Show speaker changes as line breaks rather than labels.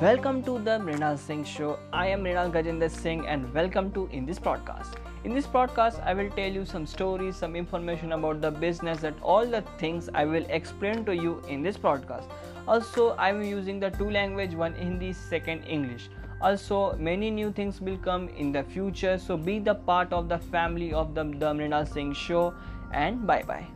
Welcome to the Mrinal Singh Show. I am Mrinal Gajendra Singh and welcome to in this podcast. In this podcast, I will tell you some stories, some information about the business, that all the things I will explain to you in this podcast. Also, I am using the two language, one Hindi, second English. Also, many new things will come in the future. So be the part of the family of the, the Mrinal Singh Show and bye bye.